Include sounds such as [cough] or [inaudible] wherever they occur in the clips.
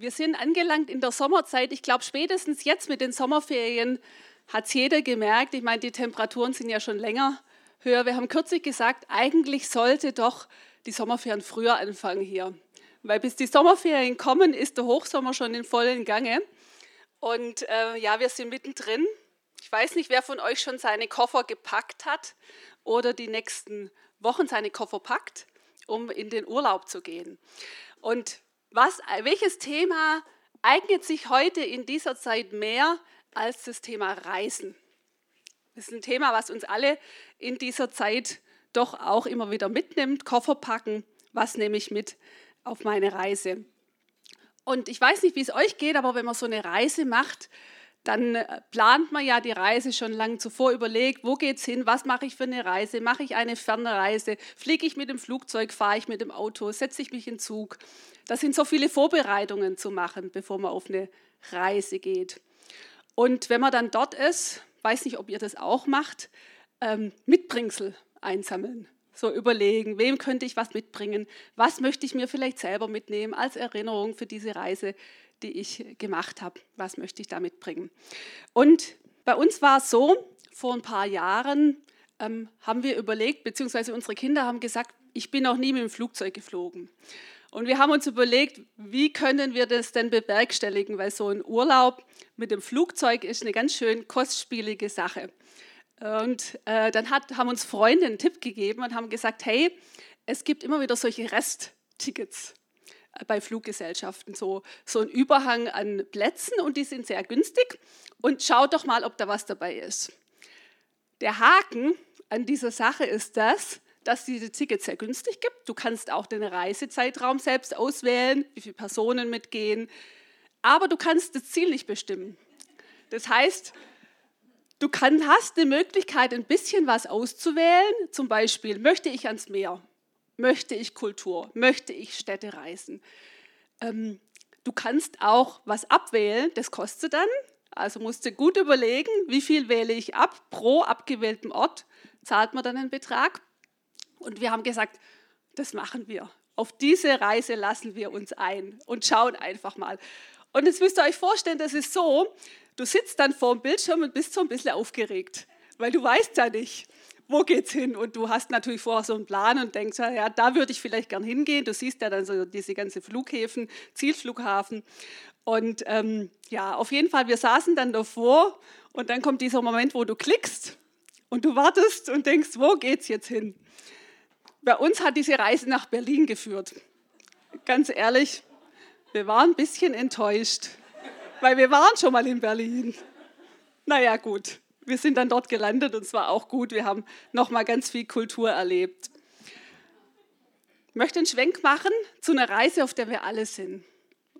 Wir sind angelangt in der Sommerzeit. Ich glaube, spätestens jetzt mit den Sommerferien hat es jeder gemerkt. Ich meine, die Temperaturen sind ja schon länger höher. Wir haben kürzlich gesagt, eigentlich sollte doch die Sommerferien früher anfangen hier. Weil bis die Sommerferien kommen, ist der Hochsommer schon in vollen Gange. Und äh, ja, wir sind mittendrin. Ich weiß nicht, wer von euch schon seine Koffer gepackt hat oder die nächsten Wochen seine Koffer packt, um in den Urlaub zu gehen. Und was, welches Thema eignet sich heute in dieser Zeit mehr als das Thema Reisen? Das ist ein Thema, was uns alle in dieser Zeit doch auch immer wieder mitnimmt. Koffer packen, was nehme ich mit auf meine Reise? Und ich weiß nicht, wie es euch geht, aber wenn man so eine Reise macht, dann äh, plant man ja die Reise schon lange zuvor, überlegt, wo geht es hin, was mache ich für eine Reise, mache ich eine ferne Reise, fliege ich mit dem Flugzeug, fahre ich mit dem Auto, setze ich mich in Zug. Das sind so viele Vorbereitungen zu machen, bevor man auf eine Reise geht. Und wenn man dann dort ist, weiß nicht, ob ihr das auch macht, ähm, Mitbringsel einsammeln. So überlegen, wem könnte ich was mitbringen, was möchte ich mir vielleicht selber mitnehmen als Erinnerung für diese Reise, die ich gemacht habe, was möchte ich da mitbringen. Und bei uns war es so, vor ein paar Jahren ähm, haben wir überlegt, beziehungsweise unsere Kinder haben gesagt, ich bin noch nie mit dem Flugzeug geflogen. Und wir haben uns überlegt, wie können wir das denn bewerkstelligen, weil so ein Urlaub mit dem Flugzeug ist eine ganz schön kostspielige Sache. Und äh, dann hat, haben uns Freunde einen Tipp gegeben und haben gesagt, hey, es gibt immer wieder solche Resttickets bei Fluggesellschaften so, so ein Überhang an Plätzen und die sind sehr günstig. Und schaut doch mal, ob da was dabei ist. Der Haken an dieser Sache ist das, dass es diese Tickets sehr günstig gibt. Du kannst auch den Reisezeitraum selbst auswählen, wie viele Personen mitgehen, aber du kannst das Ziel nicht bestimmen. Das heißt, du kann, hast eine Möglichkeit, ein bisschen was auszuwählen. Zum Beispiel, möchte ich ans Meer? Möchte ich Kultur? Möchte ich Städte reisen? Ähm, du kannst auch was abwählen, das kostet dann. Also musst du gut überlegen, wie viel wähle ich ab. Pro abgewähltem Ort zahlt man dann einen Betrag. Und wir haben gesagt, das machen wir. Auf diese Reise lassen wir uns ein und schauen einfach mal. Und jetzt müsst ihr euch vorstellen, das ist so, du sitzt dann vor dem Bildschirm und bist so ein bisschen aufgeregt, weil du weißt ja nicht, wo geht's hin? Und du hast natürlich vorher so einen Plan und denkst, ja, da würde ich vielleicht gern hingehen. Du siehst ja dann so diese ganzen Flughäfen, Zielflughafen. Und ähm, ja, auf jeden Fall, wir saßen dann davor und dann kommt dieser Moment, wo du klickst und du wartest und denkst, wo geht's jetzt hin? Bei uns hat diese Reise nach Berlin geführt. Ganz ehrlich, wir waren ein bisschen enttäuscht, weil wir waren schon mal in Berlin. Naja, gut wir sind dann dort gelandet und es war auch gut. Wir haben noch mal ganz viel Kultur erlebt. Ich möchte einen Schwenk machen zu einer Reise, auf der wir alle sind.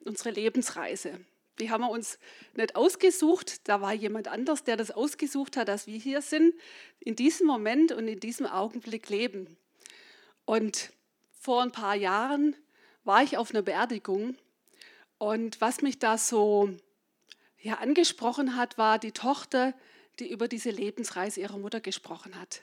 Unsere Lebensreise. Die haben wir uns nicht ausgesucht. Da war jemand anders, der das ausgesucht hat, dass wir hier sind, in diesem Moment und in diesem Augenblick leben. Und vor ein paar Jahren war ich auf einer Beerdigung. Und was mich da so ja, angesprochen hat, war die Tochter, die über diese Lebensreise ihrer Mutter gesprochen hat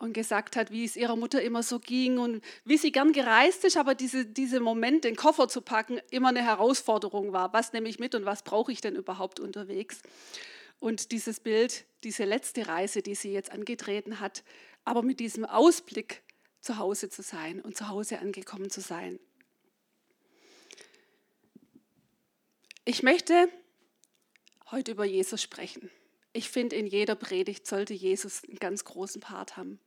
und gesagt hat, wie es ihrer Mutter immer so ging und wie sie gern gereist ist, aber diese, diese Moment, den Koffer zu packen, immer eine Herausforderung war. Was nehme ich mit und was brauche ich denn überhaupt unterwegs? Und dieses Bild, diese letzte Reise, die sie jetzt angetreten hat, aber mit diesem Ausblick zu Hause zu sein und zu Hause angekommen zu sein. Ich möchte heute über Jesus sprechen. Ich finde, in jeder Predigt sollte Jesus einen ganz großen Part haben.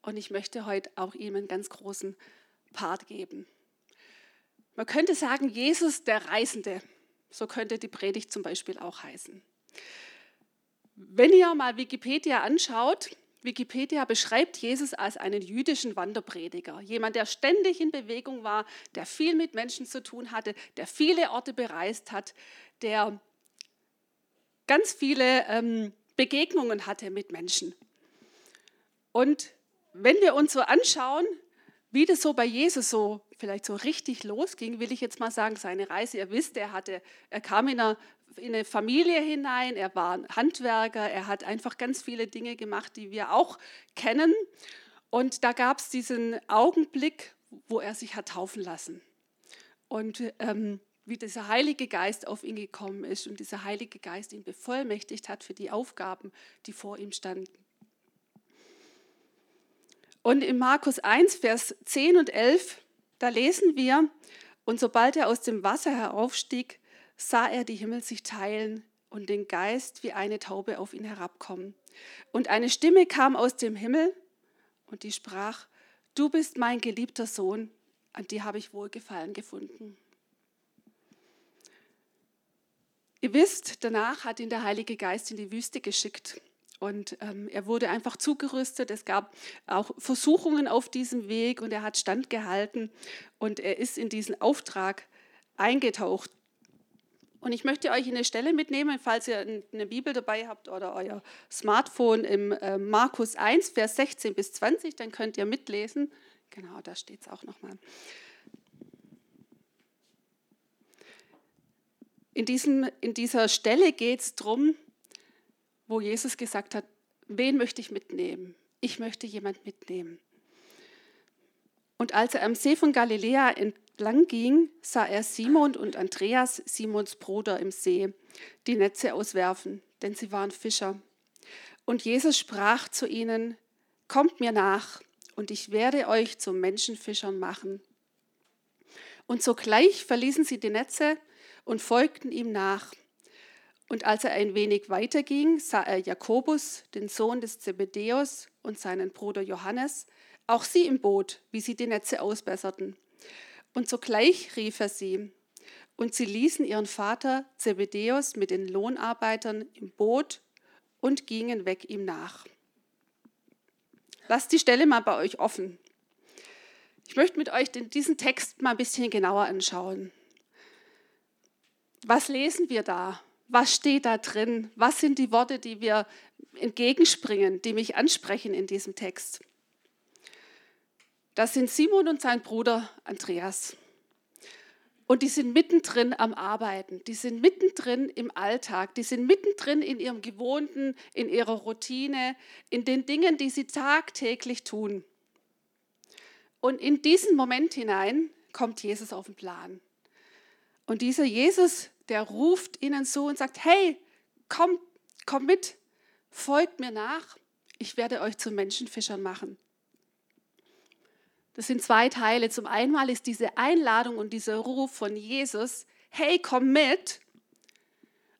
Und ich möchte heute auch ihm einen ganz großen Part geben. Man könnte sagen, Jesus der Reisende. So könnte die Predigt zum Beispiel auch heißen. Wenn ihr mal Wikipedia anschaut, Wikipedia beschreibt Jesus als einen jüdischen Wanderprediger, jemand, der ständig in Bewegung war, der viel mit Menschen zu tun hatte, der viele Orte bereist hat, der ganz viele ähm, Begegnungen hatte mit Menschen. Und wenn wir uns so anschauen, wie das so bei Jesus so vielleicht so richtig losging, will ich jetzt mal sagen, seine Reise, ihr wisst, er, hatte, er kam in eine, in eine Familie hinein, er war ein Handwerker, er hat einfach ganz viele Dinge gemacht, die wir auch kennen. Und da gab es diesen Augenblick, wo er sich hat taufen lassen. Und ähm, wie dieser Heilige Geist auf ihn gekommen ist und dieser Heilige Geist ihn bevollmächtigt hat für die Aufgaben, die vor ihm standen. Und in Markus 1, Vers 10 und 11, da lesen wir, und sobald er aus dem Wasser heraufstieg, sah er die Himmel sich teilen und den Geist wie eine Taube auf ihn herabkommen. Und eine Stimme kam aus dem Himmel und die sprach, du bist mein geliebter Sohn, an die habe ich Wohlgefallen gefunden. Ihr wisst, danach hat ihn der Heilige Geist in die Wüste geschickt. Und ähm, er wurde einfach zugerüstet. Es gab auch Versuchungen auf diesem Weg und er hat standgehalten und er ist in diesen Auftrag eingetaucht. Und ich möchte euch eine Stelle mitnehmen, falls ihr eine Bibel dabei habt oder euer Smartphone im äh, Markus 1, Vers 16 bis 20, dann könnt ihr mitlesen. Genau, da steht es auch nochmal. In, diesem, in dieser Stelle geht es darum, wo Jesus gesagt hat, wen möchte ich mitnehmen? Ich möchte jemand mitnehmen. Und als er am See von Galiläa entlang ging, sah er Simon und Andreas, Simons Bruder, im See, die Netze auswerfen, denn sie waren Fischer. Und Jesus sprach zu ihnen, Kommt mir nach, und ich werde euch zu Menschenfischern machen. Und sogleich verließen sie die Netze und folgten ihm nach. Und als er ein wenig weiterging, sah er Jakobus, den Sohn des Zebedäus, und seinen Bruder Johannes, auch sie im Boot, wie sie die Netze ausbesserten. Und sogleich rief er sie. Und sie ließen ihren Vater Zebedäus mit den Lohnarbeitern im Boot und gingen weg ihm nach. Lasst die Stelle mal bei euch offen. Ich möchte mit euch diesen Text mal ein bisschen genauer anschauen. Was lesen wir da? Was steht da drin? Was sind die Worte, die wir entgegenspringen, die mich ansprechen in diesem Text? Das sind Simon und sein Bruder Andreas. Und die sind mittendrin am Arbeiten, die sind mittendrin im Alltag, die sind mittendrin in ihrem Gewohnten, in ihrer Routine, in den Dingen, die sie tagtäglich tun. Und in diesen Moment hinein kommt Jesus auf den Plan. Und dieser Jesus der ruft ihnen so und sagt, hey, komm, komm mit, folgt mir nach, ich werde euch zu Menschenfischern machen. Das sind zwei Teile. Zum einen ist diese Einladung und dieser Ruf von Jesus, hey, komm mit.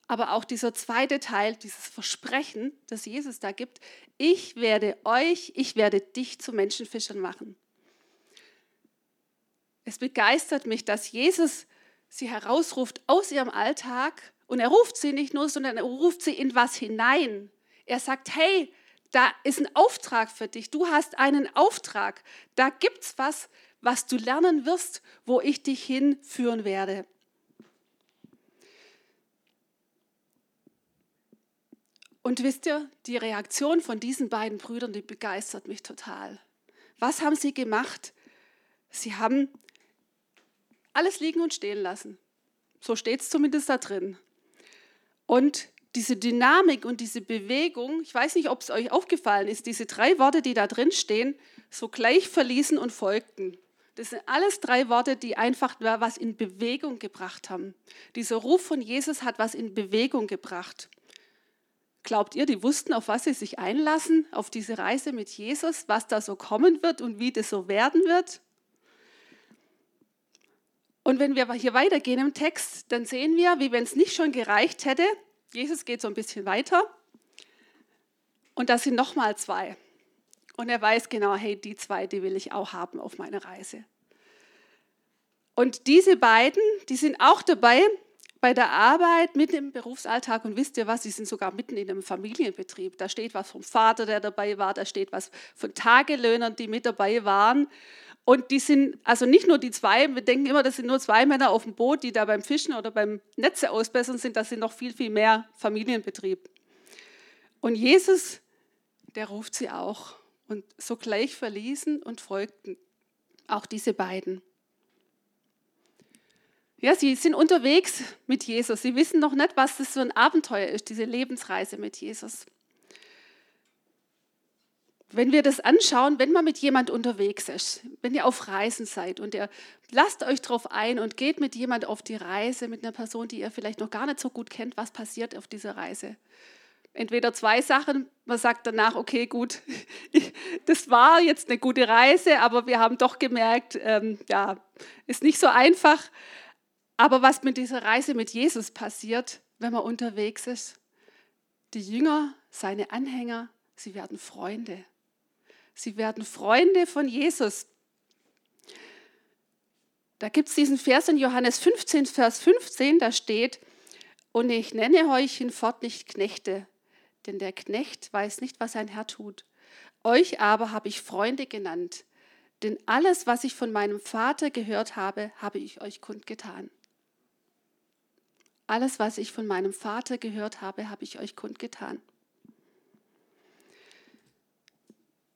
Aber auch dieser zweite Teil, dieses Versprechen, das Jesus da gibt, ich werde euch, ich werde dich zu Menschenfischern machen. Es begeistert mich, dass Jesus sie herausruft aus ihrem Alltag. Und er ruft sie nicht nur, sondern er ruft sie in was hinein. Er sagt, hey, da ist ein Auftrag für dich. Du hast einen Auftrag. Da gibt es was, was du lernen wirst, wo ich dich hinführen werde. Und wisst ihr, die Reaktion von diesen beiden Brüdern, die begeistert mich total. Was haben sie gemacht? Sie haben alles liegen und stehen lassen. So steht es zumindest da drin. Und diese Dynamik und diese Bewegung, ich weiß nicht, ob es euch aufgefallen ist, diese drei Worte, die da drin stehen, so gleich verließen und folgten. Das sind alles drei Worte, die einfach was in Bewegung gebracht haben. Dieser Ruf von Jesus hat was in Bewegung gebracht. Glaubt ihr, die wussten, auf was sie sich einlassen, auf diese Reise mit Jesus, was da so kommen wird und wie das so werden wird? Und wenn wir hier weitergehen im Text, dann sehen wir, wie wenn es nicht schon gereicht hätte, Jesus geht so ein bisschen weiter und da sind nochmal zwei. Und er weiß genau, hey, die zwei, die will ich auch haben auf meiner Reise. Und diese beiden, die sind auch dabei bei der Arbeit mit dem Berufsalltag und wisst ihr was, sie sind sogar mitten in einem Familienbetrieb. Da steht was vom Vater, der dabei war, da steht was von Tagelöhnern, die mit dabei waren. Und die sind, also nicht nur die zwei, wir denken immer, das sind nur zwei Männer auf dem Boot, die da beim Fischen oder beim Netze ausbessern sind, das sind noch viel, viel mehr Familienbetrieb. Und Jesus, der ruft sie auch. Und sogleich verließen und folgten auch diese beiden. Ja, sie sind unterwegs mit Jesus. Sie wissen noch nicht, was das für ein Abenteuer ist, diese Lebensreise mit Jesus. Wenn wir das anschauen, wenn man mit jemand unterwegs ist, wenn ihr auf Reisen seid und ihr lasst euch darauf ein und geht mit jemand auf die Reise, mit einer Person, die ihr vielleicht noch gar nicht so gut kennt, was passiert auf dieser Reise? Entweder zwei Sachen, man sagt danach, okay, gut, [laughs] das war jetzt eine gute Reise, aber wir haben doch gemerkt, ähm, ja, ist nicht so einfach. Aber was mit dieser Reise mit Jesus passiert, wenn man unterwegs ist, die Jünger, seine Anhänger, sie werden Freunde. Sie werden Freunde von Jesus. Da gibt es diesen Vers in Johannes 15, Vers 15, da steht, und ich nenne euch hinfort nicht Knechte, denn der Knecht weiß nicht, was sein Herr tut. Euch aber habe ich Freunde genannt, denn alles, was ich von meinem Vater gehört habe, habe ich euch kundgetan. Alles, was ich von meinem Vater gehört habe, habe ich euch kundgetan.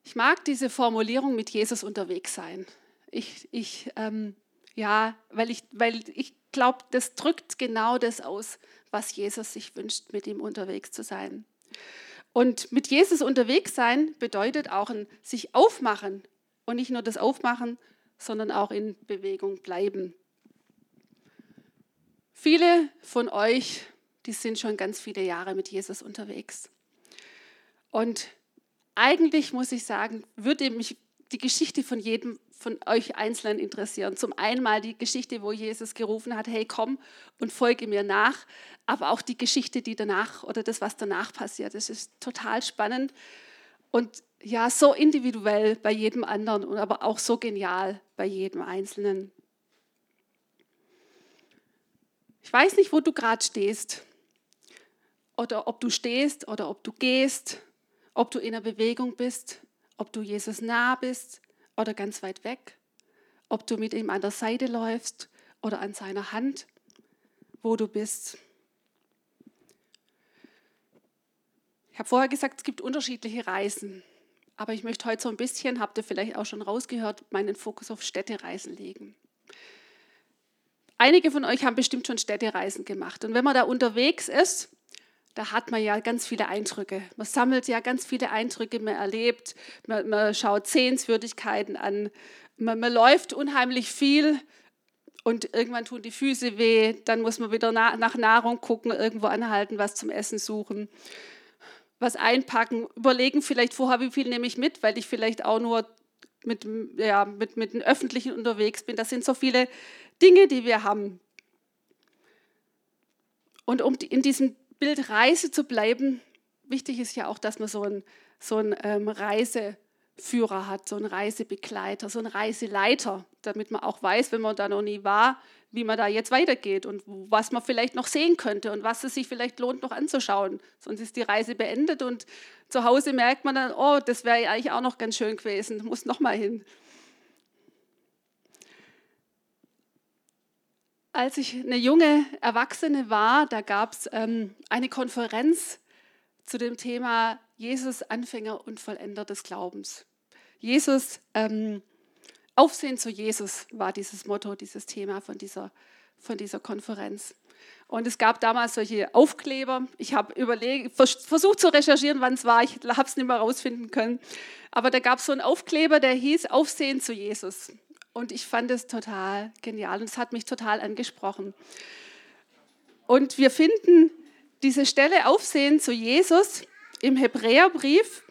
Ich mag diese Formulierung mit Jesus unterwegs sein. Ich, ich ähm, ja, weil ich, weil ich glaube, das drückt genau das aus, was Jesus sich wünscht, mit ihm unterwegs zu sein. Und mit Jesus unterwegs sein bedeutet auch ein sich aufmachen und nicht nur das Aufmachen, sondern auch in Bewegung bleiben. Viele von euch, die sind schon ganz viele Jahre mit Jesus unterwegs. Und eigentlich muss ich sagen, würde mich die Geschichte von jedem von euch Einzelnen interessieren. Zum einen mal die Geschichte, wo Jesus gerufen hat, hey, komm und folge mir nach, aber auch die Geschichte, die danach oder das, was danach passiert. Das ist total spannend und ja, so individuell bei jedem anderen und aber auch so genial bei jedem Einzelnen. Ich weiß nicht, wo du gerade stehst oder ob du stehst oder ob du gehst ob du in einer Bewegung bist, ob du Jesus nah bist oder ganz weit weg, ob du mit ihm an der Seite läufst oder an seiner Hand, wo du bist. Ich habe vorher gesagt, es gibt unterschiedliche Reisen, aber ich möchte heute so ein bisschen, habt ihr vielleicht auch schon rausgehört, meinen Fokus auf Städtereisen legen. Einige von euch haben bestimmt schon Städtereisen gemacht und wenn man da unterwegs ist, da hat man ja ganz viele Eindrücke. Man sammelt ja ganz viele Eindrücke, man erlebt, man, man schaut Sehenswürdigkeiten an, man, man, läuft unheimlich viel und irgendwann tun die Füße weh, dann muss man wieder na, nach Nahrung gucken, irgendwo anhalten, was zum Essen suchen, was einpacken, überlegen vielleicht vorher, wie viel nehme ich mit, weil ich vielleicht auch nur mit, ja, mit, mit den Öffentlichen unterwegs bin. Das sind so viele Dinge, die wir haben. Und um in diesem Bild Reise zu bleiben, wichtig ist ja auch, dass man so einen so ähm, Reiseführer hat, so einen Reisebegleiter, so einen Reiseleiter, damit man auch weiß, wenn man da noch nie war, wie man da jetzt weitergeht und was man vielleicht noch sehen könnte und was es sich vielleicht lohnt, noch anzuschauen. Sonst ist die Reise beendet und zu Hause merkt man dann, oh, das wäre eigentlich auch noch ganz schön gewesen, muss noch mal hin. Als ich eine junge Erwachsene war, da gab es ähm, eine Konferenz zu dem Thema Jesus, Anfänger und Vollender des Glaubens. Jesus, ähm, Aufsehen zu Jesus war dieses Motto, dieses Thema von dieser, von dieser Konferenz. Und es gab damals solche Aufkleber. Ich habe versucht zu recherchieren, wann es war. Ich habe es nicht mehr rausfinden können. Aber da gab es so einen Aufkleber, der hieß Aufsehen zu Jesus. Und ich fand es total genial und es hat mich total angesprochen. Und wir finden diese Stelle Aufsehen zu Jesus im Hebräerbrief,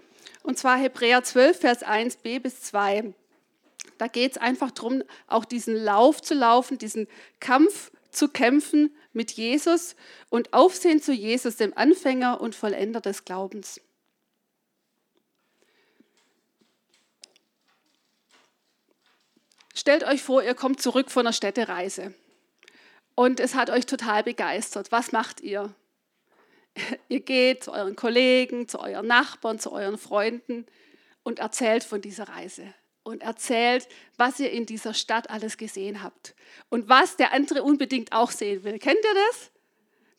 und zwar Hebräer 12, Vers 1b bis 2. Da geht es einfach darum, auch diesen Lauf zu laufen, diesen Kampf zu kämpfen mit Jesus und Aufsehen zu Jesus, dem Anfänger und Vollender des Glaubens. Stellt euch vor, ihr kommt zurück von einer Städtereise und es hat euch total begeistert. Was macht ihr? [laughs] Ihr geht zu euren Kollegen, zu euren Nachbarn, zu euren Freunden und erzählt von dieser Reise und erzählt, was ihr in dieser Stadt alles gesehen habt und was der andere unbedingt auch sehen will. Kennt ihr das?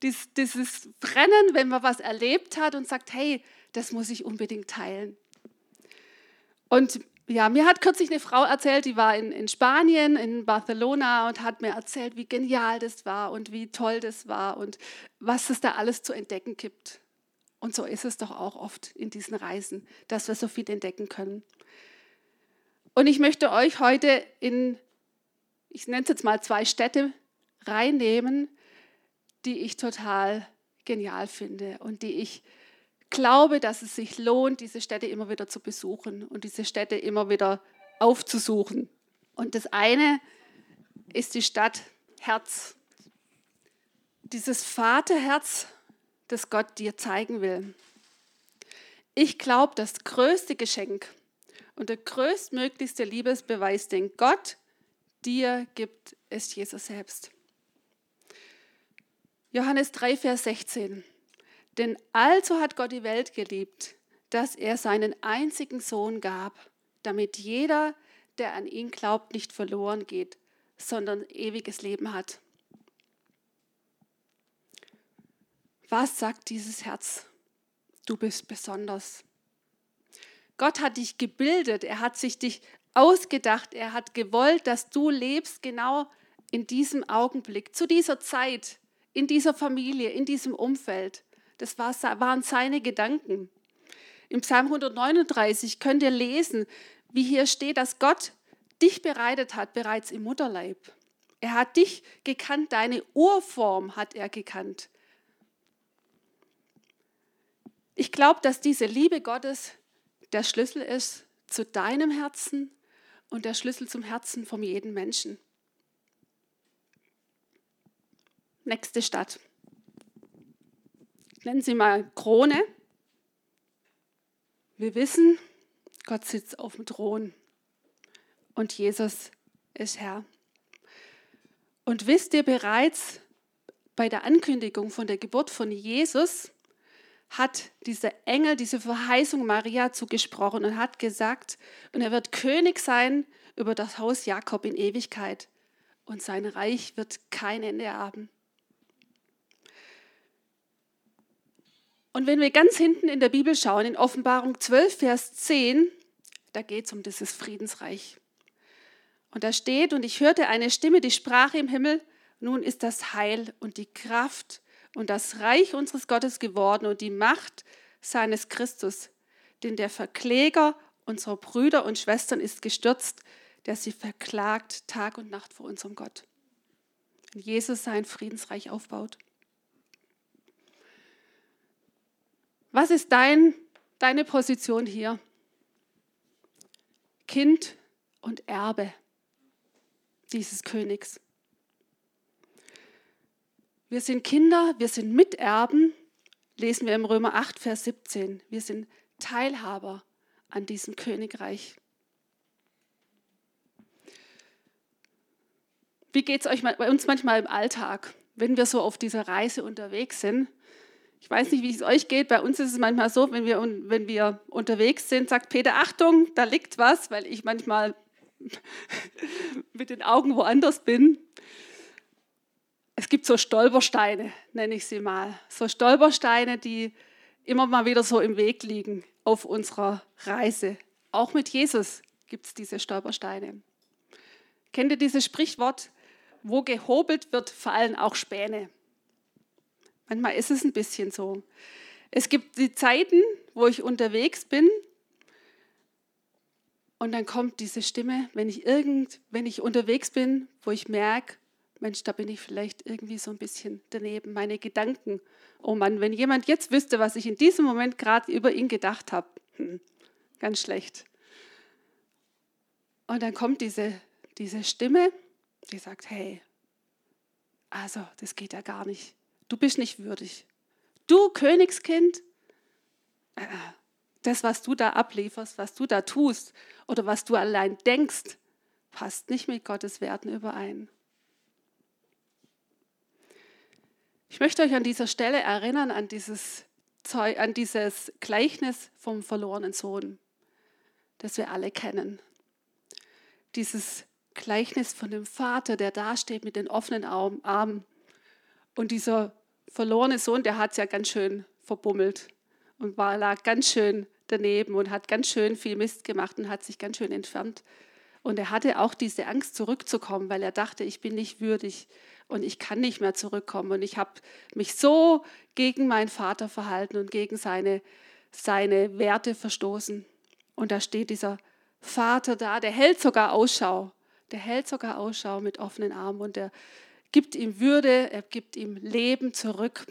Dies, dieses Brennen, wenn man was erlebt hat und sagt, hey, das muss ich unbedingt teilen. Und ja, mir hat kürzlich eine Frau erzählt, die war in, in Spanien, in Barcelona und hat mir erzählt, wie genial das war und wie toll das war und was es da alles zu entdecken gibt. Und so ist es doch auch oft in diesen Reisen, dass wir so viel entdecken können. Und ich möchte euch heute in, ich nenne es jetzt mal zwei Städte reinnehmen, die ich total genial finde und die ich glaube, dass es sich lohnt, diese Städte immer wieder zu besuchen und diese Städte immer wieder aufzusuchen. Und das eine ist die Stadt Herz. Dieses Vaterherz, das Gott dir zeigen will. Ich glaube, das größte Geschenk und der größtmöglichste Liebesbeweis, den Gott dir gibt, ist Jesus selbst. Johannes 3, Vers 16. Denn also hat Gott die Welt geliebt, dass er seinen einzigen Sohn gab, damit jeder, der an ihn glaubt, nicht verloren geht, sondern ewiges Leben hat. Was sagt dieses Herz? Du bist besonders. Gott hat dich gebildet, er hat sich dich ausgedacht, er hat gewollt, dass du lebst genau in diesem Augenblick, zu dieser Zeit, in dieser Familie, in diesem Umfeld. Das waren seine Gedanken. Im Psalm 139 könnt ihr lesen, wie hier steht, dass Gott dich bereitet hat, bereits im Mutterleib. Er hat dich gekannt, deine Urform hat er gekannt. Ich glaube, dass diese Liebe Gottes der Schlüssel ist zu deinem Herzen und der Schlüssel zum Herzen von jedem Menschen. Nächste Stadt. Nennen Sie mal Krone. Wir wissen, Gott sitzt auf dem Thron und Jesus ist Herr. Und wisst ihr bereits bei der Ankündigung von der Geburt von Jesus, hat dieser Engel diese Verheißung Maria zugesprochen und hat gesagt, und er wird König sein über das Haus Jakob in Ewigkeit und sein Reich wird kein Ende haben. Und wenn wir ganz hinten in der Bibel schauen, in Offenbarung 12, Vers 10, da geht es um dieses Friedensreich. Und da steht, und ich hörte eine Stimme, die sprach im Himmel, nun ist das Heil und die Kraft und das Reich unseres Gottes geworden und die Macht seines Christus. Denn der Verkläger unserer Brüder und Schwestern ist gestürzt, der sie verklagt Tag und Nacht vor unserem Gott. Und Jesus sein Friedensreich aufbaut. Was ist dein, deine Position hier? Kind und Erbe dieses Königs. Wir sind Kinder, wir sind Miterben, lesen wir im Römer 8, Vers 17. Wir sind Teilhaber an diesem Königreich. Wie geht es euch bei uns manchmal im Alltag, wenn wir so auf dieser Reise unterwegs sind? Ich weiß nicht, wie es euch geht. Bei uns ist es manchmal so, wenn wir, wenn wir unterwegs sind, sagt Peter, Achtung, da liegt was, weil ich manchmal [laughs] mit den Augen woanders bin es gibt so Stolpersteine, nenne ich sie mal. So Stolpersteine, die immer mal wieder so im Weg liegen auf unserer Reise. Auch mit Jesus gibt es diese Stolpersteine. Kennt ihr dieses Sprichwort, wo gehobelt wird, fallen auch Späne? Manchmal ist es ein bisschen so. Es gibt die Zeiten, wo ich unterwegs bin und dann kommt diese Stimme, wenn ich irgend, wenn ich unterwegs bin, wo ich merke, Mensch, da bin ich vielleicht irgendwie so ein bisschen daneben. Meine Gedanken, oh Mann, wenn jemand jetzt wüsste, was ich in diesem Moment gerade über ihn gedacht habe, hm, ganz schlecht. Und dann kommt diese, diese Stimme, die sagt, hey, also das geht ja gar nicht. Du bist nicht würdig. Du Königskind, äh, das, was du da ablieferst, was du da tust oder was du allein denkst, passt nicht mit Gottes Werten überein. Ich möchte euch an dieser Stelle erinnern an dieses, an dieses Gleichnis vom verlorenen Sohn, das wir alle kennen. Dieses Gleichnis von dem Vater, der dasteht mit den offenen Armen. Und dieser verlorene Sohn, der hat es ja ganz schön verbummelt und war, lag ganz schön daneben und hat ganz schön viel Mist gemacht und hat sich ganz schön entfernt. Und er hatte auch diese Angst, zurückzukommen, weil er dachte, ich bin nicht würdig. und ich kann nicht mehr zurückkommen. Und ich habe mich so gegen meinen Vater verhalten und gegen seine, seine Werte verstoßen. Und da steht dieser Vater da, der hält sogar Ausschau. Der hält sogar Ausschau mit offenen Armen und der gibt ihm Würde, er gibt ihm Leben zurück.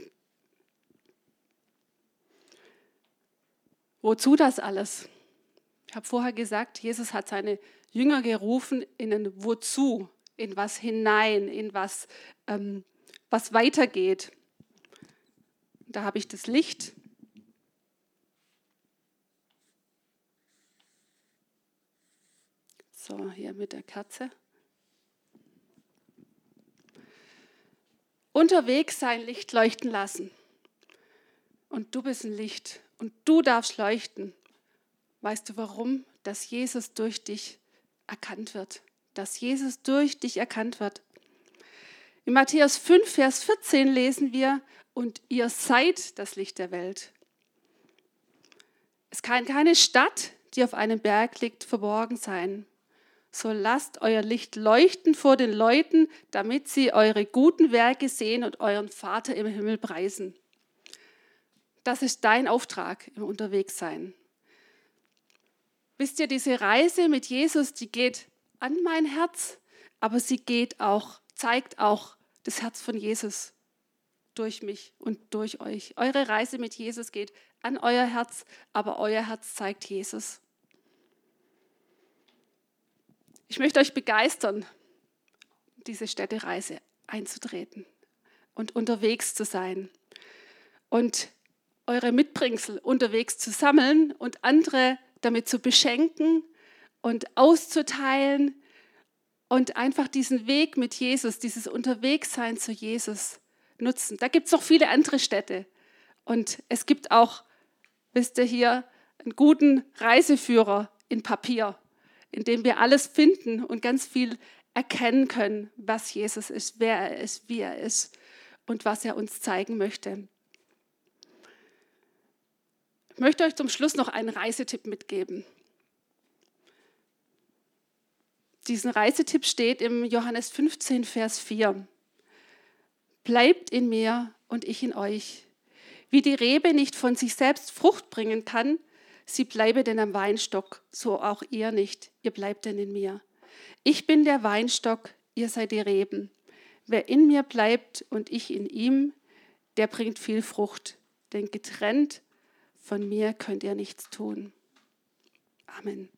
Wozu das alles? Ich habe vorher gesagt, Jesus hat seine Jünger gerufen in ein Wozu, in was hinein, in was, ähm, was weitergeht. Da habe ich das Licht. So, hier mit der Kerze. Unterwegs sein Licht leuchten lassen. Und du bist ein Licht und du darfst leuchten. Weißt du warum? Dass Jesus durch dich erkannt wird. Dass Jesus durch dich erkannt wird. In Matthäus 5, Vers 14 lesen wir, und ihr seid das Licht der Welt. Es kann keine Stadt, die auf einem Berg liegt, verborgen sein. So lasst euer Licht leuchten vor den Leuten, damit sie eure guten Werke sehen und euren Vater im Himmel preisen. Das ist dein Auftrag im Unterwegssein. Wisst ihr, diese Reise mit Jesus, die geht an mein Herz, aber sie geht auch, zeigt auch das Herz von Jesus durch mich und durch euch. Eure Reise mit Jesus geht an euer Herz, aber euer Herz zeigt Jesus. Ich möchte euch begeistern, diese Städtereise einzutreten und unterwegs zu sein und eure Mitbringsel unterwegs zu sammeln und andere damit zu beschenken und auszuteilen und einfach diesen Weg mit Jesus, dieses Unterwegssein zu Jesus nutzen. Da gibt es noch viele andere Städte. Und es gibt auch, wisst ihr hier, einen guten Reiseführer in Papier, in dem wir alles finden und ganz viel erkennen können, was Jesus ist, wer er ist, wie er ist und was er uns zeigen möchte. Ich möchte euch zum Schluss noch einen Reisetipp mitgeben. Diesen Reisetipp steht im Johannes 15, Vers 4. Bleibt in mir und ich in euch. Wie die Rebe nicht von sich selbst Frucht bringen kann, sie bleibe denn am Weinstock, so auch ihr nicht, ihr bleibt denn in mir. Ich bin der Weinstock, ihr seid die Reben. Wer in mir bleibt und ich in ihm, der bringt viel Frucht, denn getrennt von mir könnt ihr nichts tun. Amen.